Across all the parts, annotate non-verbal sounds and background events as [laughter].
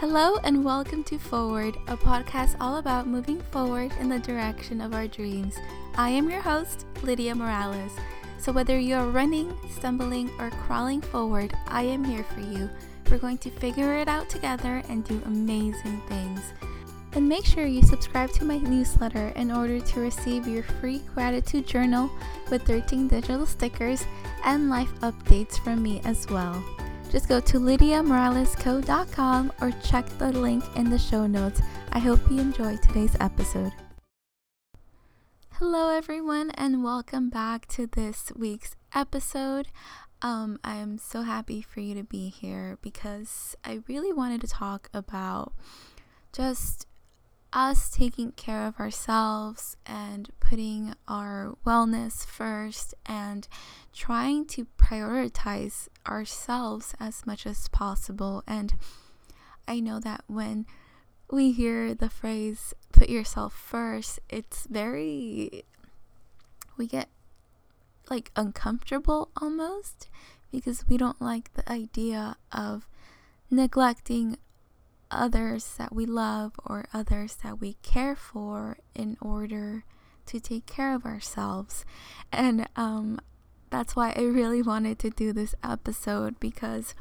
Hello, and welcome to Forward, a podcast all about moving forward in the direction of our dreams. I am your host, Lidia Morales. So, whether you're running, stumbling, or crawling forward, I am here for you. We're going to figure it out together and do amazing things. And make sure you subscribe to my newsletter in order to receive your free gratitude journal with 13 digital stickers and life updates from me as well. Just go to lidiamoralesco.com or check the link in the show notes. I hope you enjoy today's episode. Hello, everyone, and welcome back to this week's episode. Um, I am so happy for you to be here because I really wanted to talk about just us taking care of ourselves and putting our wellness first and trying to prioritize ourselves as much as possible. And I know that when we hear the phrase put yourself first, it's very, we get like uncomfortable almost because we don't like the idea of neglecting others that we love or others that we care for in order to take care of ourselves. And um, that's why I really wanted to do this episode because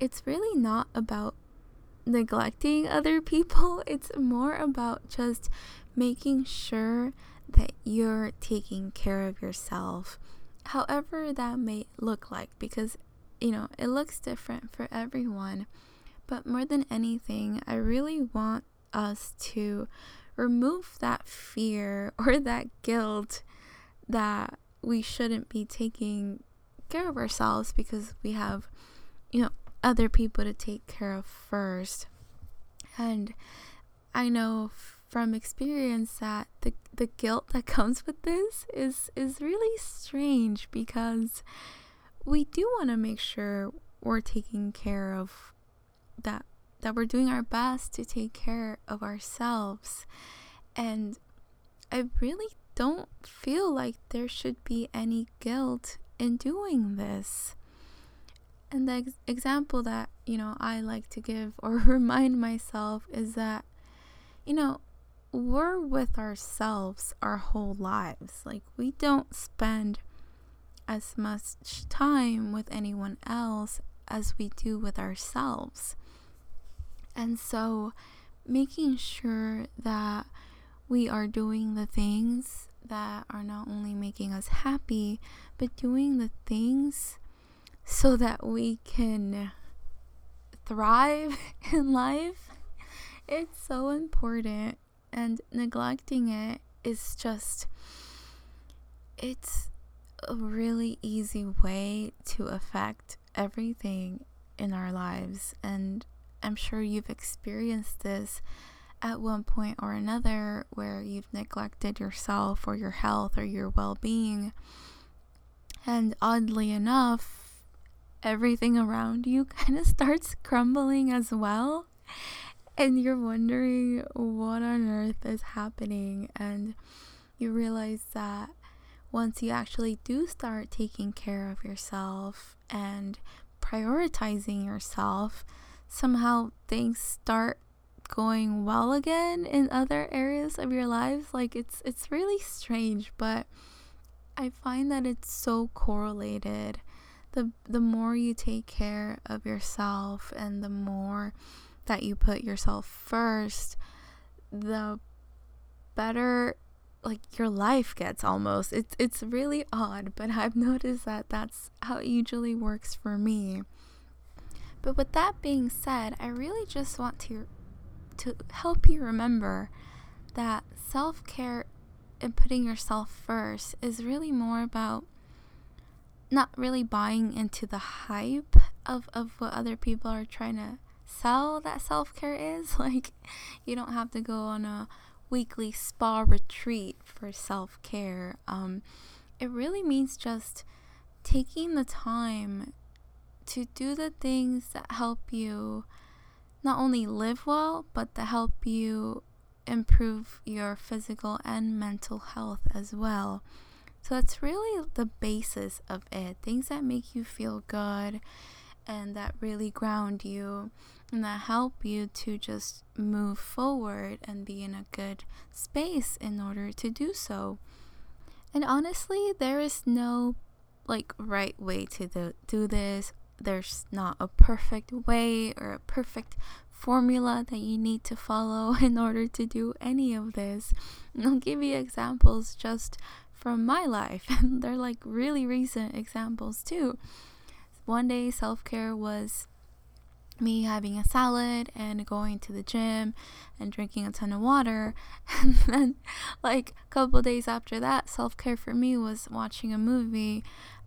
it's really not about neglecting other people, [laughs] it's more about just making sure that you're taking care of yourself, however that may look like, because you know it looks different for everyone. But more than anything, I really want us to remove that fear [laughs] or that guilt that we shouldn't be taking care of ourselves because we have, you know, other people to take care of first. And I know from experience that the the guilt that [laughs] comes with this is is really strange because we do want to make sure we're taking care of that that we're doing our best to take care of ourselves. And I really don't feel like there should be any guilt in doing this. And the ex- example that, you know, I like to give [laughs] or remind myself is that, you know, we're with ourselves our whole lives. Like, we don't spend as much time with anyone else as we do with ourselves. And so, making sure that we are doing the things that are not only making us happy, but doing the things so that we can thrive [laughs] in life. It's so important, and neglecting it is just, it's a really easy way to affect everything in our lives. And I'm sure you've experienced this at one point or another where you've neglected yourself or your health or your well being. And oddly enough, everything around you [laughs] kind of starts crumbling as well. And you're wondering what on earth is happening. And you realize that once you actually do start taking care of yourself and prioritizing yourself, somehow things start going well again in other areas of your lives? Like it's it's really strange but i find that it's so correlated. The the more you take care of yourself and the more that you put yourself first the better like your life gets almost. It's it's really odd but i've [laughs] noticed that that's how it usually works for me but with that being said, I really just want to to help you remember that self-care and putting yourself first is really more about not really buying into the hype of, of what other people are trying to sell that self-care is. [laughs] Like you don't have to go on a weekly spa retreat for self-care. Um, it really means just taking the time to do the things that help you not only live well, but that help you improve your physical and mental health as well. So that's really the basis of it. Things that make you feel good and that really ground you and that help you to just move forward and be in a good space in order to do so. And honestly, there is no like right way to do, do this. There's not a perfect way or a perfect formula that you need to follow [laughs] in order to do any of this. And I'll give you examples just from my life, [laughs] and they're like really recent examples too. One day, self care was me having a salad and going to the gym and drinking a ton of water. [laughs] And then, like, a couple days after that, self care for me was watching a movie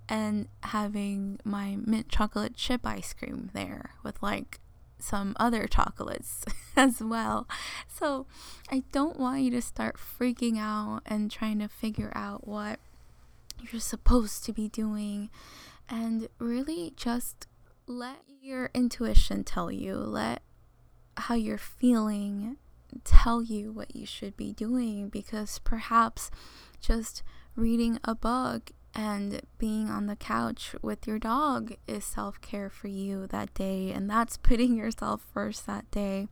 and having my mint chocolate chip ice cream there with like some other chocolates [laughs] as well. So I don't want you to start freaking out and trying to figure out what you're supposed to be doing and really just let your intuition tell you, let how you're feeling tell you what you should be doing because perhaps just reading a book and being on the couch with your dog is self care for you that day, and that's [laughs] putting yourself first that day.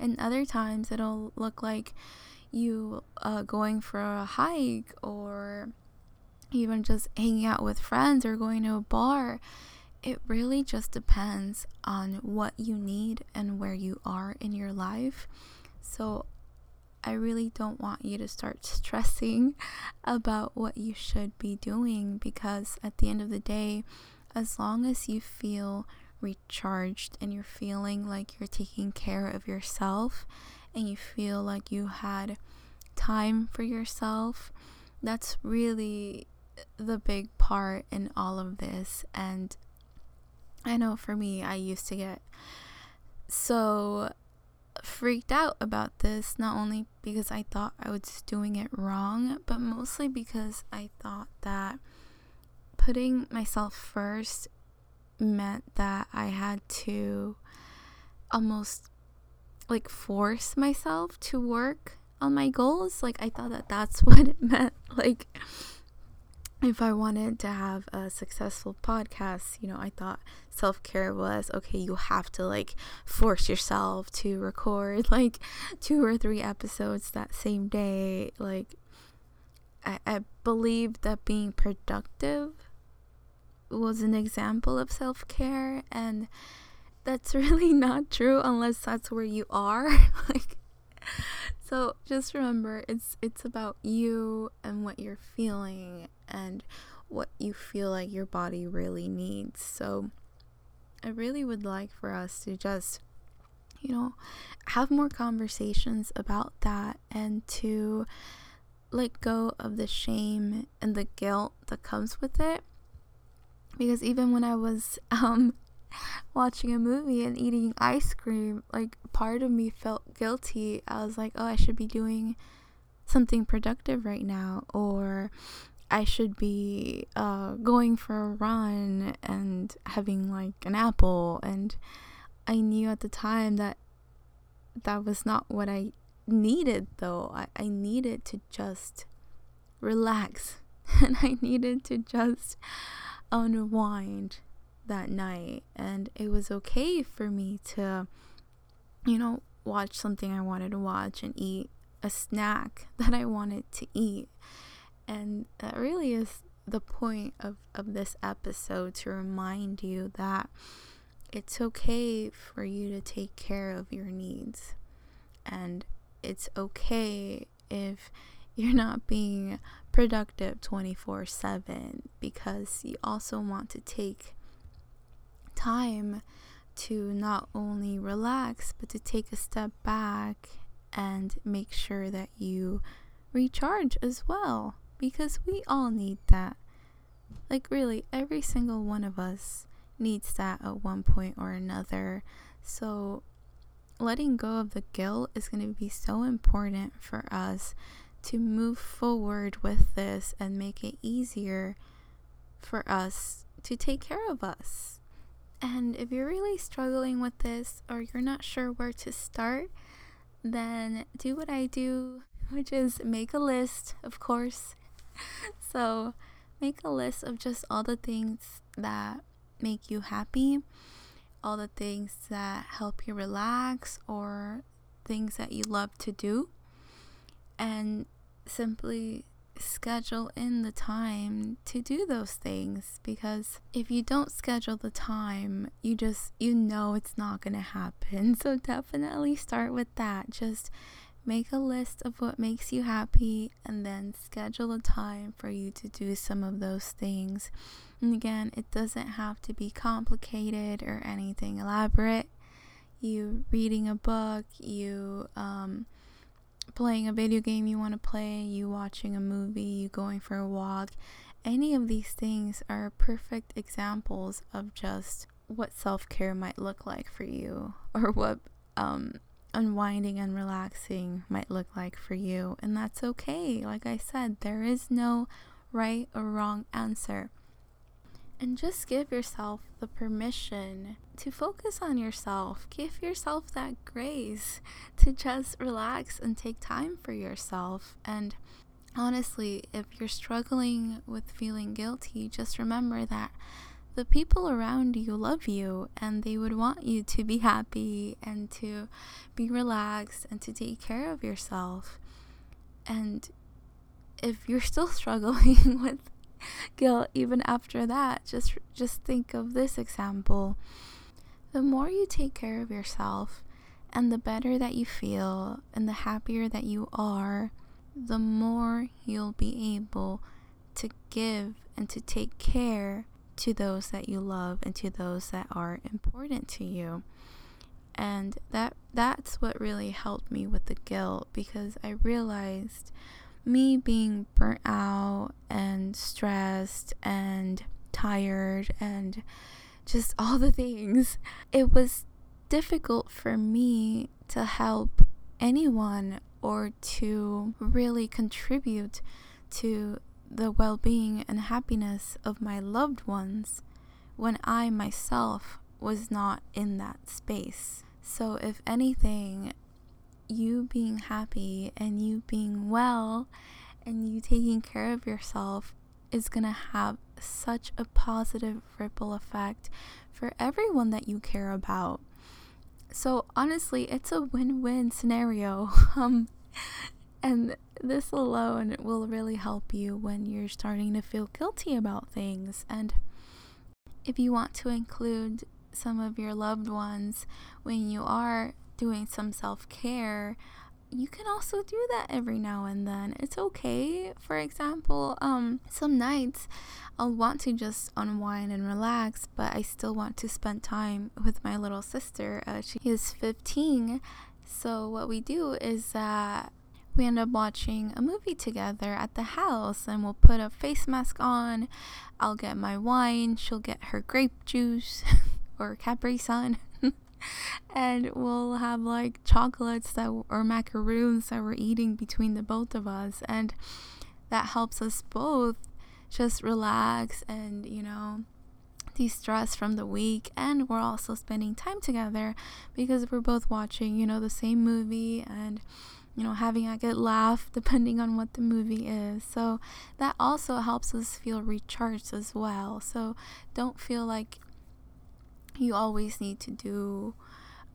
And other times it'll look like you uh, going for a hike or even just hanging out with friends or going to a bar. It really just depends on what you need and where you are in your life. So I really don't want you to start stressing [laughs] about what you should be doing because at the end of the day, as long as you feel recharged and you're feeling like you're taking care of yourself and you feel like you had time for yourself, that's really the big part in all of this. And I know for me, I used to get so freaked out about this, not only because I thought I was doing it wrong, but mostly because I thought that putting myself first meant that I had to almost like force myself to work on my goals. Like, I thought that that's [laughs] what it meant. Like, if I wanted to have a successful podcast, you know, I thought self care was okay, you have to like force yourself to record [laughs] like two or three episodes that same day. Like, I, I believed that being productive was an example of self care, and that's [laughs] really not true unless that's where you are. [laughs] like, so just remember it's it's about you and what you're feeling and what you feel like your body really needs. So I really would like for us to just you know have more conversations about that and to let go of the shame and the guilt that comes with it because even when I was [laughs] um watching a movie and eating ice cream, like part of me felt guilty. I was like, oh, I should be doing something productive right now, or I should be uh, going for a run and having like an apple. And I knew at the time that that was not what I needed, though. I, I needed to just relax [laughs] and I needed to just unwind that night and it was okay for me to you know watch something I wanted to watch and eat a snack [laughs] that I wanted to eat and that really is the point of, of this episode to remind you that it's okay for you to take care of your needs and it's okay if you're not being productive 24 7 because you also want to take time to not only relax, but to take a step back and make sure that you recharge as well. Because we all need that. Like, really, every single one of us needs that at one point or another. So, letting go of the guilt is going to be so important for us to move forward with this and make it easier for us to take care of us. And if you're really struggling with this or you're not sure where to start, then do what I do, [laughs] which is make a list, of course. [laughs] so, make a list of just all the things that make you happy all the things that help you relax or things that you love to do and simply schedule in the time to do those things because if you don't schedule the time you just you know it's not going to happen. [laughs] So definitely start with that. Just make a list of what makes you happy and then schedule a time for you to do some of those things and again it doesn't have to be complicated or anything elaborate you reading a book you um playing a video game you want to play, you watching a movie, you going for a walk. Any of these things are perfect examples of just what self care might look like for you or what um, unwinding and relaxing might look like for you. And that's okay. Like I said, there is no right or wrong answer. And just give yourself the permission to focus on yourself. Give yourself that grace to just relax and take time for yourself. And honestly, if you're struggling with feeling guilty, just remember that the people around you love you and they would want you to be happy and to be relaxed and to take care of yourself. And if you're still [laughs] struggling with guilt even after that just just think of this example the more you take care of yourself and the better that you feel and the happier that you are the more you'll be able to give and to take care to those that you love and to those that are important to you. And that that's what really helped me with the guilt because i realized me being burnt out and stressed and tired and just [laughs] all the things, it was difficult for me to help anyone or to really contribute to the well being and happiness of my loved ones when I myself was not in that space. So, if anything, you being happy and you being well and you taking care of yourself is going to have such a positive ripple effect for everyone that you care about. So honestly, it's a win-win scenario. [laughs] um and this alone will really help you when you're starting to feel guilty about things and if you want to include some of your loved ones when you are doing some self care, you can also do that every now and then. It's okay. For example, um, some nights I'll want to just unwind and relax, but I still want to spend time with my little sister. Uh, she is 15. So, what we do is that we end up watching a movie together at the house and we'll put a face mask on. I'll get my wine, she'll get her grape juice [laughs] or Capri Sun. [laughs] and we'll have like chocolates that or macaroons that we're eating between the both of us and that helps us both just relax and you know de-stress from the week and we're also spending time together because we're both watching you know the same movie and you know having a good laugh [laughs] depending on what the movie is. So that also helps us feel recharged as well. So don't feel like you always need to do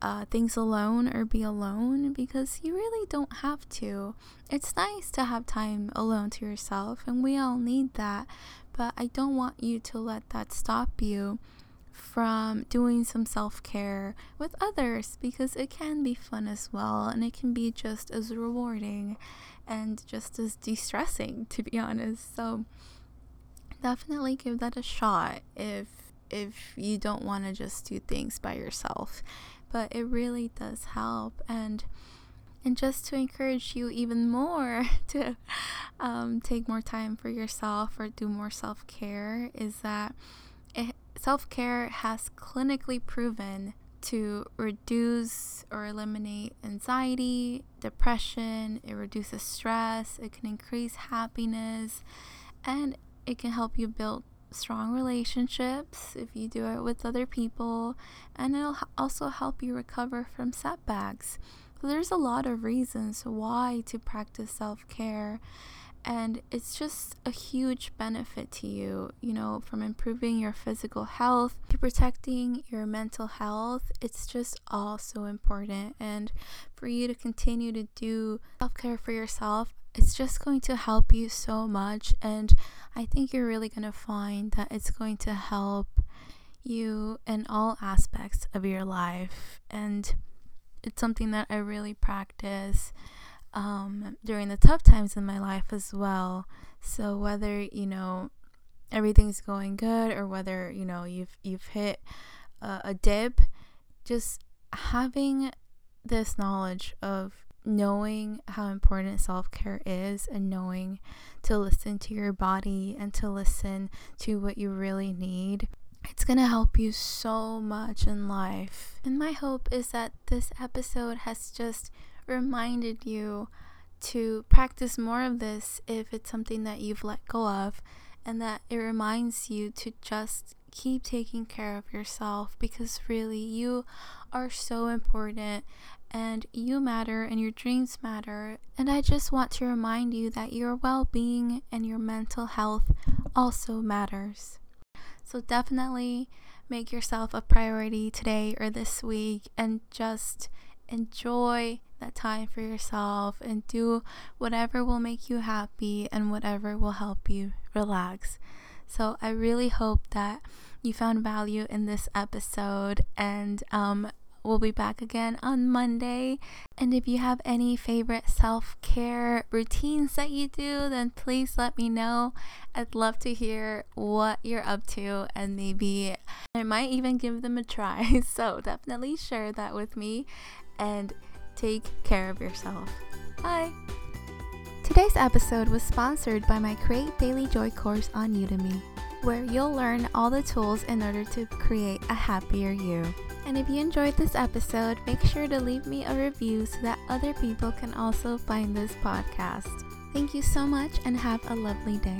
uh, things alone or be alone because you really don't have to. It's nice to have time alone to yourself, and we all need that, but I don't want you to let that stop you from doing some self care with others because it can be fun as well and it can be just as rewarding and just as de stressing, [laughs] to be honest. So, definitely give that a shot if if you don't want to just do things by yourself but it really does help and and just to encourage you even more [laughs] to um, take more time for yourself or do more self-care is that it, self-care has clinically proven to reduce or eliminate anxiety depression it reduces stress it can increase happiness and it can help you build strong relationships if you do it with other people, and it'll also help you recover from setbacks. So, there's a lot of reasons why to practice self care, and it's just a huge benefit to you, you know, from improving your physical health to protecting your mental health. It's just all so important. And for you to continue to do self care for yourself, it's just going to help you so much. And I think you're really going to find that it's going to help you in all aspects of your life. And it's something that I really practice um, during the tough times in my life as well. So whether you know everything's going good or whether you know you've you've hit a, a dip, just having this knowledge of knowing how important self care is and knowing to listen to your body and to listen to what you really need. It's gonna help you so much in life. And my hope is that this episode has just reminded you to practice more of this if it's something that you've let go of, and that it reminds you to just keep taking care of yourself because really you are so important and you matter and your dreams matter. And I just want to remind you that your well being and your mental health also matters. So definitely make yourself a priority today or this week and just enjoy that time for yourself and do whatever will make you happy and whatever will help you relax. So, I really hope that you found value in this episode and um, we'll be back again on Monday. And if you have any favorite self care routines that you do, then please let me know. I'd love to hear what you're up to, and maybe I might even give them a try. [laughs] So definitely share that with me and take care of yourself. Bye! Today's episode was sponsored by my Create Daily Joy course on Udemy, where you'll learn all the tools in order to create a happier you. And if you enjoyed this episode, make sure to leave me a review so that other people can also find this podcast. Thank you so much and have a lovely day.